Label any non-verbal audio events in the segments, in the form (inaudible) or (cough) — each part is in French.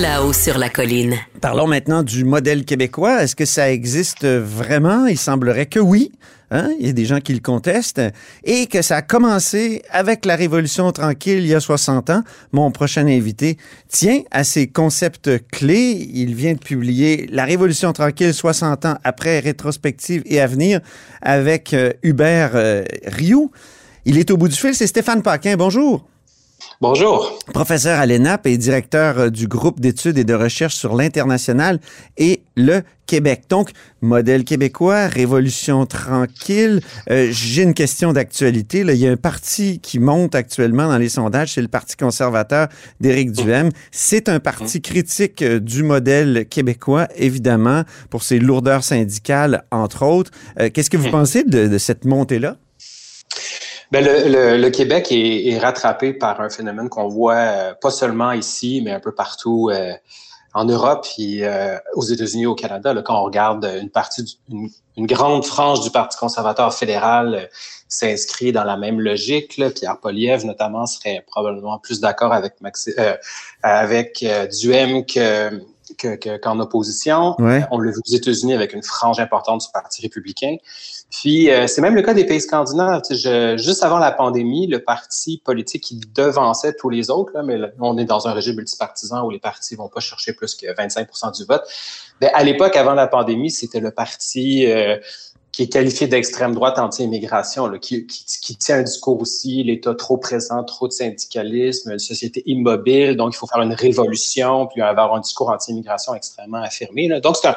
là-haut sur la colline. Parlons maintenant du modèle québécois. Est-ce que ça existe vraiment? Il semblerait que oui. Hein? Il y a des gens qui le contestent. Et que ça a commencé avec la Révolution tranquille il y a 60 ans. Mon prochain invité tient à ces concepts clés. Il vient de publier La Révolution tranquille 60 ans après rétrospective et avenir avec euh, Hubert euh, Rioux. Il est au bout du fil, c'est Stéphane Paquin. Bonjour. Bonjour. Professeur à l'ENAP et directeur euh, du groupe d'études et de recherche sur l'international et le Québec. Donc, modèle québécois, révolution tranquille. Euh, J'ai une question d'actualité. Il y a un parti qui monte actuellement dans les sondages, c'est le Parti conservateur d'Éric Duhem. C'est un parti critique euh, du modèle québécois, évidemment, pour ses lourdeurs syndicales, entre autres. Euh, Qu'est-ce que vous pensez de, de cette montée-là? Ben le, le, le, Québec est, est, rattrapé par un phénomène qu'on voit euh, pas seulement ici, mais un peu partout euh, en Europe et euh, aux États-Unis, au Canada. Là, quand on regarde une partie, du, une, une, grande frange du Parti conservateur fédéral euh, s'inscrit dans la même logique. Là. Pierre Poliev, notamment, serait probablement plus d'accord avec Maxi, avec Duhem que qu'en qu opposition. Ouais. On l'a vu aux États-Unis avec une frange importante du Parti républicain. Puis, euh, c'est même le cas des pays scandinaves. Je, juste avant la pandémie, le parti politique qui devançait tous les autres, là, mais là, on est dans un régime multipartisan où les partis vont pas chercher plus que 25% du vote. Mais à l'époque, avant la pandémie, c'était le parti euh, qui est qualifié d'extrême droite anti-immigration, qui, qui, qui, tient un discours aussi, l'État trop présent, trop de syndicalisme, une société immobile, donc il faut faire une révolution, puis avoir un discours anti-immigration extrêmement affirmé. Là. Donc c'est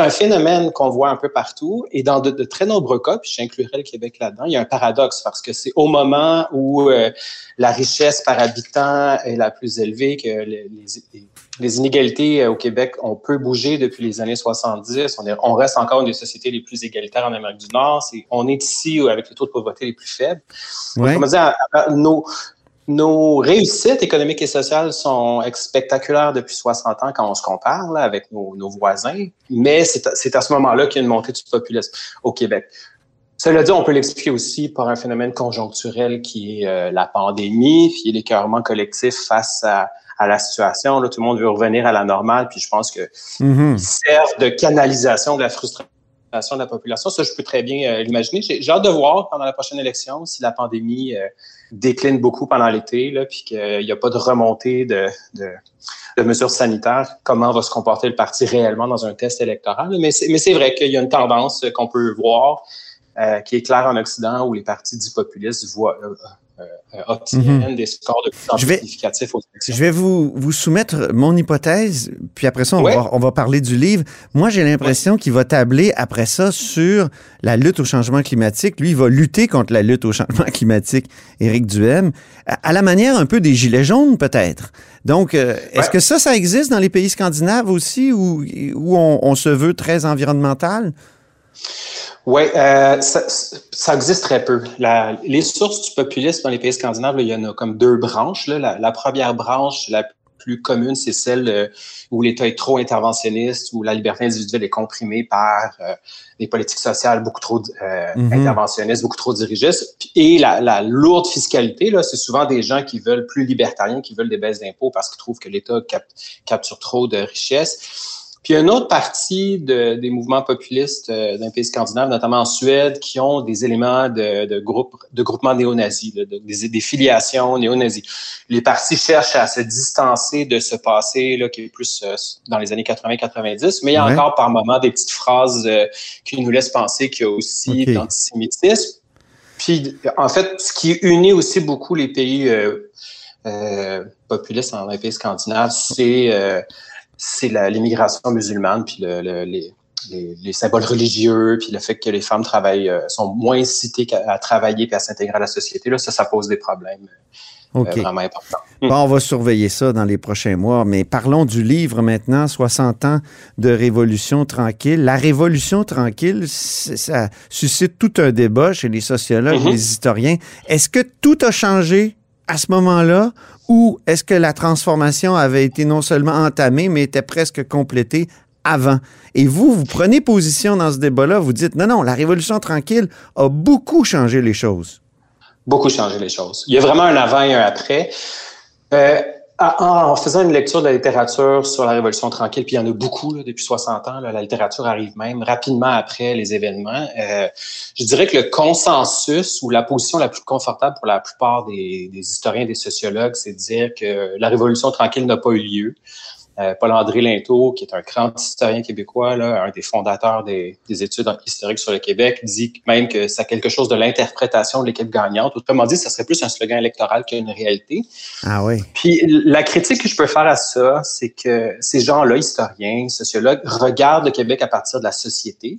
un, un phénomène qu'on voit un peu partout, et dans de, très nombreux cas, puis j'inclurais le Québec là-dedans, il y a un paradoxe, parce que c'est au moment où euh, la richesse par habitant est la plus élevée, que les, les inégalités au Québec ont peu bougé depuis les années 70. On, est, on reste encore une des sociétés les plus égalitaires en Amérique du Nord. C'est, on est ici avec les taux de pauvreté les plus faibles. Ouais. Donc, dire, nos, nos réussites économiques et sociales sont spectaculaires depuis 60 ans quand on se compare là, avec nos, nos voisins, mais c'est à, c'est à ce moment-là qu'il y a une montée du populisme au Québec. Cela dit, on peut l'expliquer aussi par un phénomène conjoncturel qui est euh, la pandémie, puis l'écœurement collectif face à, à la situation. Là, tout le monde veut revenir à la normale, puis je pense que mm -hmm. servent de canalisation de la frustration de la population. Ça, je peux très bien euh, l'imaginer. J'ai hâte de voir pendant la prochaine élection si la pandémie euh, décline beaucoup pendant l'été, puis qu'il n'y a pas de remontée de, de, de, mesures sanitaires, comment va se comporter le parti réellement dans un test électoral. Mais c'est vrai qu'il y a une tendance qu'on peut voir euh, qui est claire en Occident où les partis dits populistes voient, obtiennent mm -hmm. des scores de plus en plus significatifs aux élections. Je vais vous, vous soumettre mon hypothèse, puis après ça, on, ouais. va, on va parler du livre. Moi, j'ai l'impression ouais. qu'il va tabler après ça sur la lutte au changement climatique. Lui, il va lutter contre la lutte au changement (laughs) climatique, Éric Duhem, à, la manière un peu des Gilets jaunes, peut-être. Donc, euh, est-ce ouais. que ça, ça existe dans les pays scandinaves aussi, où, où on, on se veut très environnemental? Oui, euh, ça, ça, existe très peu. La, les sources du populisme dans les pays scandinaves, là, il y en a comme deux branches. Là. La, la première branche, la plus communes, c'est celle euh, où l'État est trop interventionniste, où la liberté individuelle est comprimée par euh, des politiques sociales beaucoup trop euh, Mhm. interventionnistes, beaucoup trop dirigistes. Et la, la lourde fiscalité, là, c'est souvent des gens qui veulent plus libertariens, qui veulent des baisses d'impôts parce qu'ils trouvent que l'État cap- capture trop de richesses. Puis il y a une autre partie de- des mouvements populistes euh, d'un pays scandinave, notamment en Suède, qui ont des éléments de, de, groupe, de groupements néo-nazis, de- des, des filiations néo-nazis. Les partis cherchent à se distancer de ce passé là, qui est plus euh, dans les années 80-90, mais il y a Ouais. encore par moments des petites phrases euh, qui nous laissent penser qu'il y a aussi Ok. de l'antisémitisme. Puis, en fait, ce qui unit aussi beaucoup les pays euh, euh, populistes dans les pays scandinaves, c'est euh, c'est l'immigration musulmane, puis le, le- les, les, les symboles religieux, puis le fait que les femmes travaillent, euh, sont moins incitées à travailler puis à s'intégrer à la société. Là, ça, ça pose des problèmes euh, OK. vraiment importants. Bon, on va surveiller ça dans les prochains mois, mais parlons du livre maintenant, 60 ans de Révolution tranquille. La Révolution tranquille, c'est- ça suscite tout un débat chez les sociologues, Mhm. les historiens. Est-ce que tout a changé? À ce moment-là ou est-ce que la transformation avait été non seulement entamée, mais était presque complétée avant? Et vous, vous prenez position dans ce débat-là, vous dites non, non, la Révolution tranquille a beaucoup changé les choses. beaucoup changé les choses. Il y a vraiment un avant et un après. Euh, en, en faisant une lecture de la littérature sur la Révolution tranquille, puis il y en a beaucoup là, depuis 60 ans, là, la littérature arrive même rapidement après les événements. Euh, je dirais que le consensus ou la position la plus confortable pour la plupart des, des historiens, des sociologues, c'est de dire que la Révolution tranquille n'a pas eu lieu. Euh, Paul-André Linteau, qui est un grand historien québécois, là, un des fondateurs des, des études historiques sur le Québec, dit même que c'est quelque chose de l'interprétation de l'équipe gagnante. Autrement dit, ça serait plus un slogan électoral qu'une réalité. Ah oui. Puis la critique que je peux faire à ça, c'est que ces gens-là, historiens, sociologues, regardent le Québec à partir de la société.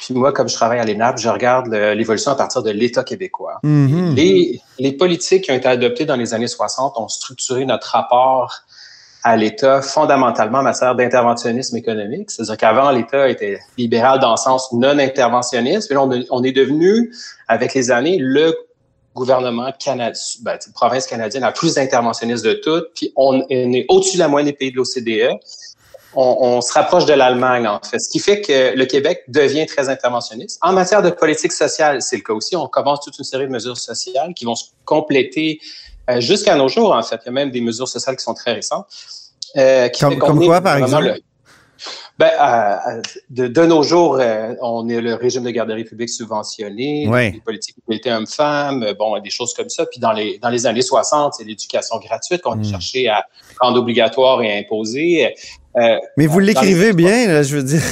Puis moi, comme je travaille à l'ENAP, je regarde l'évolution à partir de l'État québécois. Mhm. Les, les politiques qui ont été adoptées dans les années 60 ont structuré notre rapport à l'État fondamentalement en matière d'interventionnisme économique. C'est-à-dire qu'avant, l'État était libéral dans le sens non interventionniste, mais là, on, est- devenu, avec les années, le gouvernement canadien, ben, province canadienne la plus interventionniste de toutes, puis on est au-dessus de la moyenne des pays de l'OCDE. On, on se rapproche de l'Allemagne, en fait. Ce qui fait que le Québec devient très interventionniste. En matière de politique sociale, c'est le cas aussi. On commence toute une série de mesures sociales qui vont se compléter euh, jusqu'à nos jours, en fait. Il y a même des mesures sociales qui sont très récentes. euh, qui Comme- quoi, par exemple? le- ben, euh, de, de nos jours, euh, on est le régime de garderie publique subventionné, Ouais. les politiques d'égalité hommes-femmes, bon, des choses comme ça. Puis dans les, dans les années 60, c'est l'éducation gratuite qu'on a cherché à rendre obligatoire et imposer. Euh, Mais vous l'écrivez bien, là, je veux dire.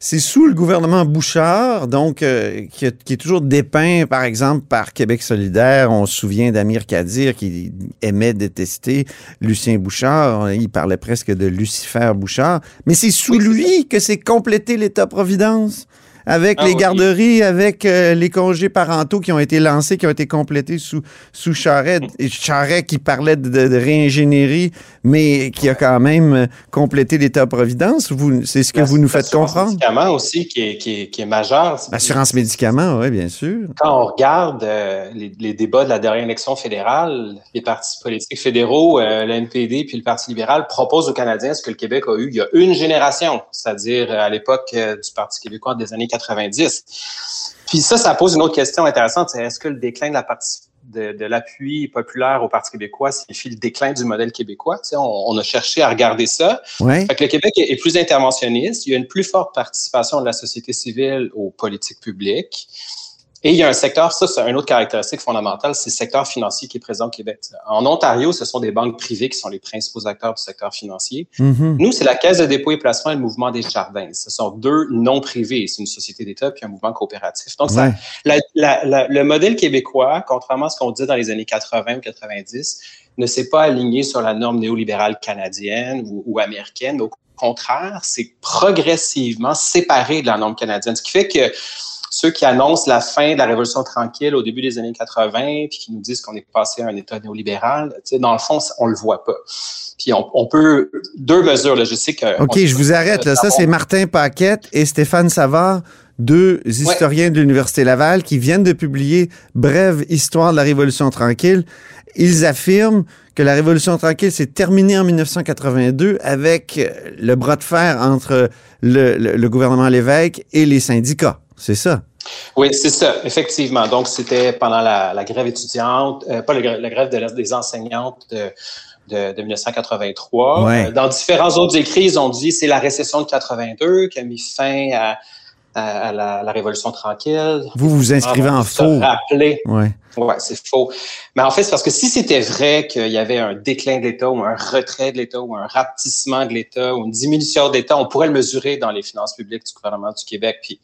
C'est sous le gouvernement Bouchard, donc, euh, qui, a- qui est toujours dépeint, par exemple, par Québec solidaire. On se souvient d'Amir Kadir qui aimait détester Lucien Bouchard. Il parlait presque de Lucifer Bouchard. Mais c'est sous Oui, lui que c'est complété l'État-providence. Avec Ah les oui. garderies, avec euh, les congés parentaux qui ont été lancés, qui ont été complétés sous, sous Charret. Et Charret qui parlait de, de- de réingénierie, mais qui a quand même euh, complété l'État-providence. C'est ce que vous nous faites l'assurance comprendre? médicaments aussi qui est, qui est, qui est majeur. L'assurance médicaments, oui, bien sûr. Quand on regarde euh, les, les débats de la dernière élection fédérale, les partis politiques fédéraux, euh, le NPD puis le Parti libéral proposent aux Canadiens ce que le Québec a eu il y a une génération, c'est-à-dire à l'époque du Parti québécois des années 90. Puis ça, ça pose une autre question intéressante, c'est est-ce que le déclin de la partie de, de l'appui populaire au Parti québécois signifie le déclin du modèle québécois? Tu sais, on, on a cherché à regarder ça. Ouais. Fait que le Québec est est plus interventionniste. Il y a une plus forte participation de la société civile aux politiques publiques. Et il y a un secteur, ça c'est une autre caractéristique fondamentale, c'est le secteur financier qui est présent au Québec. En Ontario, ce sont des banques privées qui sont les principaux acteurs du secteur financier. Mhm. Nous, c'est la Caisse de dépôt et placement et le mouvement des jardins. Ce sont deux non privés. C'est une société d'État puis un mouvement coopératif. Donc, ça, Ouais. la- la- la- le modèle québécois, contrairement à ce qu'on dit dans les années 80 ou 90, ne s'est pas aligné sur la norme néolibérale canadienne ou, ou américaine. Au contraire, c'est progressivement séparé de la norme canadienne. Ce qui fait que ceux qui annoncent la fin de la Révolution tranquille au début des années 80, puis qui nous disent qu'on est passé à un État néolibéral, tu sais, dans le fond, on le voit pas. Puis on, on peut... Deux mesures, là, je sais que... OK, je vous arrête. Là. Ça, c'est Martin Paquette et Stéphane Savard, deux historiens de l'Université Laval qui viennent de publier Brève histoire de la Révolution tranquille. Ils affirment que la Révolution tranquille s'est terminée en 1982 avec le bras de fer entre le, le, le gouvernement Lévesque et les syndicats. C'est ça? Oui, c'est ça, effectivement. Donc, c'était pendant la, la, grève étudiante, euh, pas le, la grève de, des enseignantes de, de, de 1983. Ouais. Euh, dans différents autres écrits, ils ont dit c'est la récession de 82 qui a mis fin à, à, à la, la, Révolution tranquille. Vous vous inscrivez en faux. Rappeler. Ouais. Ouais, c'est faux. Mais en fait, c'est parce que si c'était vrai qu'il y avait un déclin de l'État ou un retrait de l'État ou un rapetissement de l'État ou une diminution de l'État, on pourrait le mesurer dans les finances publiques du gouvernement du Québec. Puis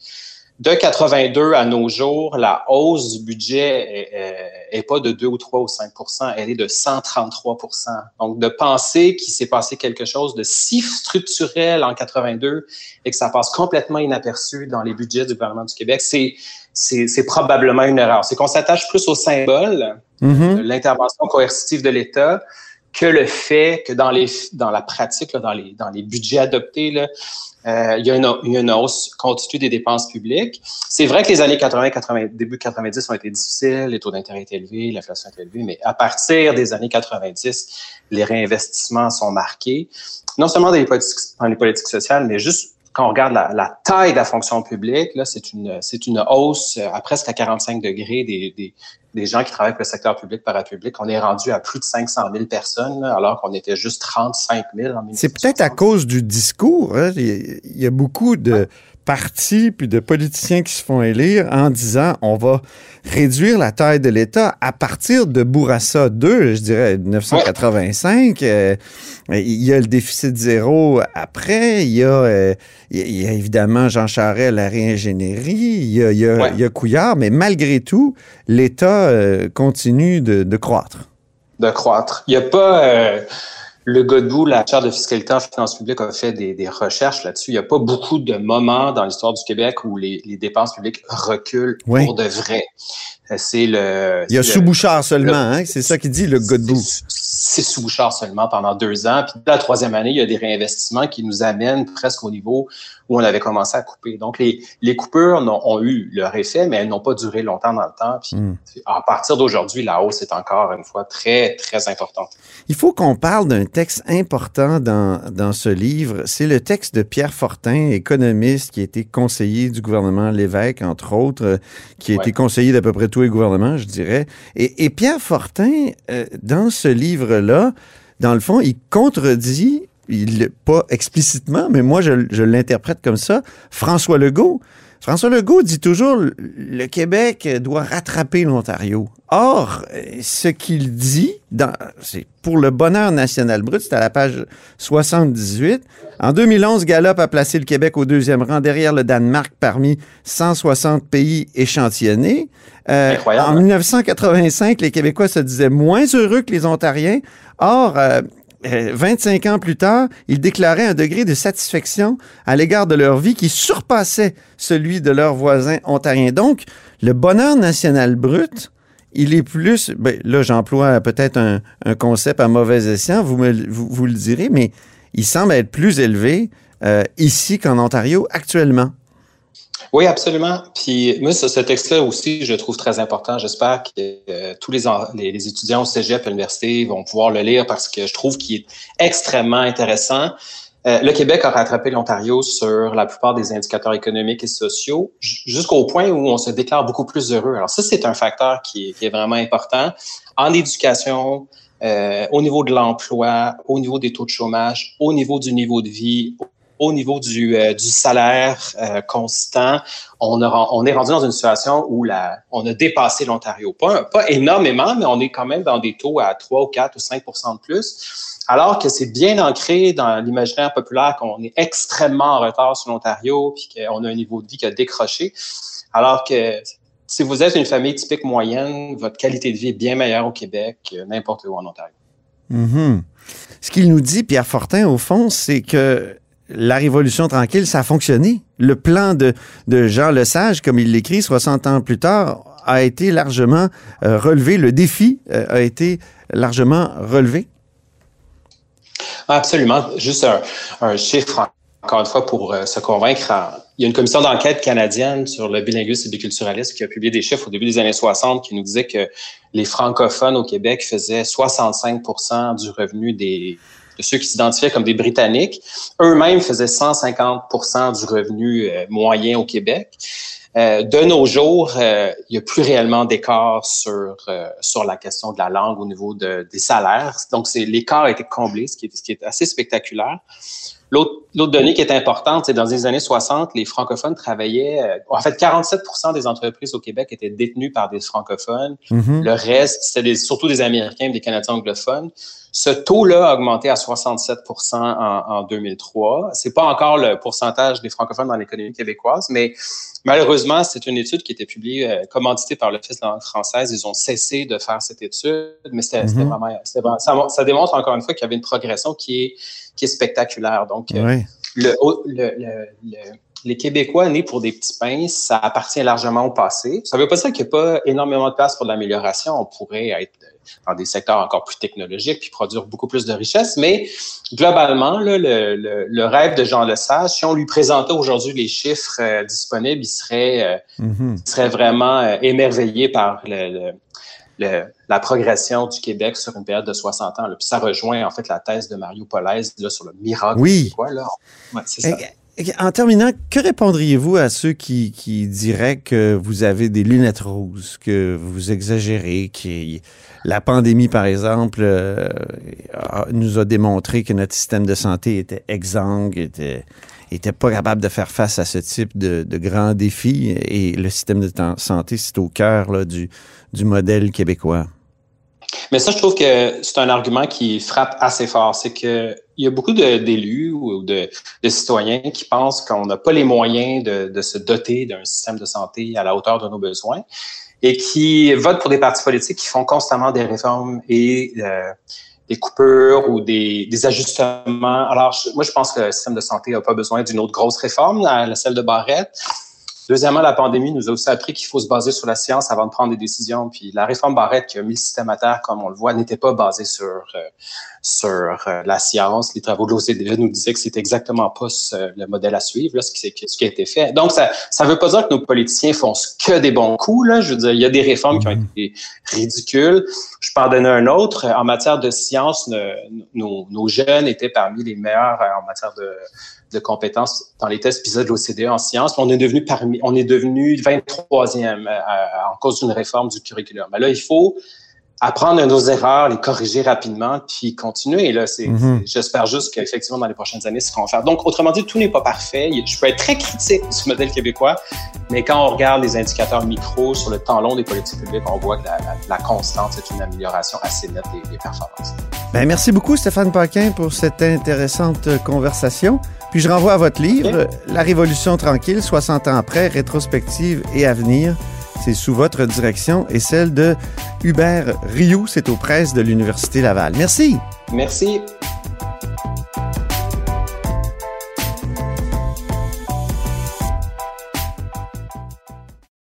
de 82 à nos jours, la hausse du budget est, est, pas de 2 ou 3 ou 5% elle est de 133% Donc, de penser qu'il s'est passé quelque chose de si structurel en 82 et que ça passe complètement inaperçu dans les budgets du gouvernement du Québec, c'est c'est probablement une erreur. C'est qu'on s'attache plus au symbole mm -hmm. de l'intervention coercitive de l'État que le fait que dans les dans la pratique, là, dans les dans les budgets adoptés, là, euh, il, y a une, il y a une hausse continue des dépenses publiques. C'est vrai que les années 80, 80, début 90 ont été difficiles, les taux d'intérêt étaient élevés, l'inflation était élevée, mais à partir des années 90, les réinvestissements sont marqués, non seulement dans les politiques, dans les politiques sociales, mais juste quand on regarde la, la taille de la fonction publique, là, c'est une, c'est une hausse à presque à 45 degrés des, des, des, gens qui travaillent pour le secteur public parapublic. On est rendu à plus de 500 000 personnes, là, alors qu'on était juste 35 000 en C'est peut-être à cause du discours. Hein? Il y a beaucoup de ouais. Partis puis de politiciens qui se font élire en disant on va réduire la taille de l'État à partir de Bourassa 2, je dirais 1985. Ouais. Euh, il y a le déficit zéro après. Il y a, euh, il y a évidemment Jean Charest, la réingénierie. Il y a, il y a, ouais. il y a Couillard. Mais malgré tout, l'État euh, continue de, de, croître. De croître. Il n'y a pas... Euh, le Godbout, la chaire de fiscalité en finances publiques, a fait des, des recherches là-dessus. Il n'y a pas beaucoup de moments dans l'histoire du Québec où les, les dépenses publiques reculent oui. pour de vrai. C'est le. Il y a sous Bouchard seulement, hein? C'est ça qu'il dit, le Godbout. Sous Bouchard seulement pendant deux ans. Puis la troisième année, il y a des réinvestissements qui nous amènent presque au niveau où on avait commencé à couper. Donc, les, les coupures ont, ont, eu leur effet, mais elles n'ont pas duré longtemps dans le temps. Puis, mm. à partir d'aujourd'hui, la hausse est encore une fois très, très importante. Il faut qu'on parle d'un texte important dans, dans ce livre. C'est le texte de Pierre Fortin, économiste, qui a été conseiller du gouvernement Lévesque, entre autres, qui a ouais. été conseiller d'à peu près tous les gouvernements, je dirais. Et, et Pierre Fortin, euh, dans ce livre-là, dans le fond, il contredit pas explicitement, mais moi, je l'interprète comme ça, François Legault. François Legault dit toujours le Québec doit rattraper l'Ontario. Or, ce qu'il dit, c'est pour le bonheur national brut, c'est à la page 78. En 2011, Gallup a placé le Québec au deuxième rang derrière le Danemark parmi 160 pays échantillonnés. Euh, Incroyable. En 1985, les Québécois se disaient moins heureux que les Ontariens. Or, euh, 25 ans plus tard, ils déclaraient un degré de satisfaction à l'égard de leur vie qui surpassait celui de leurs voisins ontariens. Donc, le bonheur national brut, il est plus, ben, là j'emploie peut-être un, concept à mauvais escient, vous, le direz, mais il semble être plus élevé euh, ici qu'en Ontario actuellement. Oui, absolument. Puis moi, ce, ce texte-là aussi, je le trouve très important. J'espère que euh, tous les, étudiants au cégep à l'université vont pouvoir le lire parce que je trouve qu'il est extrêmement intéressant. Euh, le Québec a rattrapé l'Ontario sur la plupart des indicateurs économiques et sociaux jusqu'au point où on se déclare beaucoup plus heureux. Alors ça, c'est un facteur qui est, qui est, vraiment important. En éducation, euh, au niveau de l'emploi, au niveau des taux de chômage, au niveau du niveau de vie, au niveau du, euh, salaire euh, constant, on, est rendu dans une situation où on a dépassé l'Ontario. Pas, énormément, mais on est quand même dans des taux à 3 ou 4 ou 5% de plus. Alors que c'est bien ancré dans l'imaginaire populaire qu'on est extrêmement en retard sur l'Ontario, puis qu'on a un niveau de vie qui a décroché. Alors que si vous êtes une famille typique moyenne, votre qualité de vie est bien meilleure au Québec que n'importe où en Ontario. Mm. Ce qu'il nous dit, Pierre Fortin, au fond, c'est que la Révolution tranquille, ça a fonctionné. Le plan de, de Jean Lesage, comme il l'écrit 60 ans plus tard, a été largement euh, relevé. Le défi euh, a été largement relevé. Absolument. Juste un, chiffre encore une fois, pour euh, se convaincre, il y a une commission d'enquête canadienne sur le bilinguisme et le biculturalisme qui a publié des chiffres au début des années 60 qui nous disaient que les francophones au Québec faisaient 65% du revenu des, de ceux qui s'identifiaient comme des Britanniques. Eux-mêmes faisaient 150% du revenu euh, moyen au Québec. Euh, de nos jours, euh, il n'y a plus réellement d'écart sur, euh, sur la question de la langue au niveau de, des salaires. Donc, c'est l'écart a été comblé, ce qui est, ce qui est assez spectaculaire. L'autre donnée qui est importante, c'est dans les années 60, les francophones travaillaient. en fait, 47% des entreprises au Québec étaient détenues par des francophones. Mm-hmm. Le reste, c'était surtout des Américains et des Canadiens anglophones. Ce taux-là a augmenté à 67 en, en 2003. C'est pas encore le pourcentage des francophones dans l'économie québécoise, mais malheureusement, c'est une étude qui était publiée, euh, commanditée par l'Office de la langue française. Ils ont cessé de faire cette étude, mais c'était mm-hmm. vraiment, ça, ça, démontre encore une fois qu'il y avait une progression qui est, qui est spectaculaire. Donc, euh, le, le, le, les Québécois nés pour des petits pains, ça appartient largement au passé. Ça ne veut pas dire qu'il n'y a pas énormément de place pour de l'amélioration. On pourrait être dans des secteurs encore plus technologiques puis produire beaucoup plus de richesses. Mais globalement, là, le, le, rêve de Jean Lesage, si on lui présentait aujourd'hui les chiffres euh, disponibles, il serait, euh, mm-hmm. il serait vraiment euh, émerveillé par le, la progression du Québec sur une période de 60 ans. Là. Puis ça rejoint en fait la thèse de Mario Polaise là, sur le miracle. Oui. Quoi, là. Ouais, c'est ça. En terminant, que répondriez-vous à ceux qui, qui, diraient que vous avez des lunettes roses, que vous exagérez, que la pandémie, par exemple, euh, nous a démontré que notre système de santé était exsangue, était, était pas capable de faire face à ce type de, de grands défis, et le système de santé, c'est au cœur là, du, du modèle québécois. Mais ça, je trouve que c'est un argument qui frappe assez fort. C'est que il y a beaucoup d'élus ou de, citoyens qui pensent qu'on n'a pas les moyens de, se doter d'un système de santé à la hauteur de nos besoins et qui votent pour des partis politiques qui font constamment des réformes et euh, des coupures ou des, des ajustements. Alors, moi, je pense que le système de santé n'a pas besoin d'une autre grosse réforme, la, celle de Barrette. Deuxièmement, la pandémie nous a aussi appris qu'il faut se baser sur la science avant de prendre des décisions. Puis la réforme Barrette qui a mis le système à terre, comme on le voit, n'était pas basée sur euh, sur euh, la science. Les travaux de l'OCDE nous disaient que c'était exactement pas le modèle à suivre, là, ce, qui, ce qui a été fait. Donc, ça ça veut pas dire que nos politiciens font que des bons coups. Là. Je veux dire, il y a des réformes qui ont mm-hmm. été ridicules. Je peux en donner un autre. En matière de science, nos, nos jeunes étaient parmi les meilleurs euh, en matière de de compétences dans les tests PISA de l'OCDE en sciences. On est devenu parmi, on est devenu 23e euh, en cause d'une réforme du curriculum. Mais là, il faut apprendre nos erreurs, les corriger rapidement, puis continuer. Et là, c'est, mhm. j'espère juste qu'effectivement, dans les prochaines années, c'est ce qu'on va faire. Donc, autrement dit, tout n'est pas parfait. Je peux être très critique du modèle québécois, mais quand on regarde les indicateurs micro sur le temps long des politiques publiques, on voit que la, constante, c'est une amélioration assez nette des, des performances. Bien, merci beaucoup, Stéphane Paquin, pour cette intéressante conversation. Puis je renvoie à votre livre, La Révolution tranquille, 60 ans après, rétrospective et avenir. C'est sous votre direction et celle de Hubert Rioux. C'est aux presses de l'Université Laval. Merci. Merci.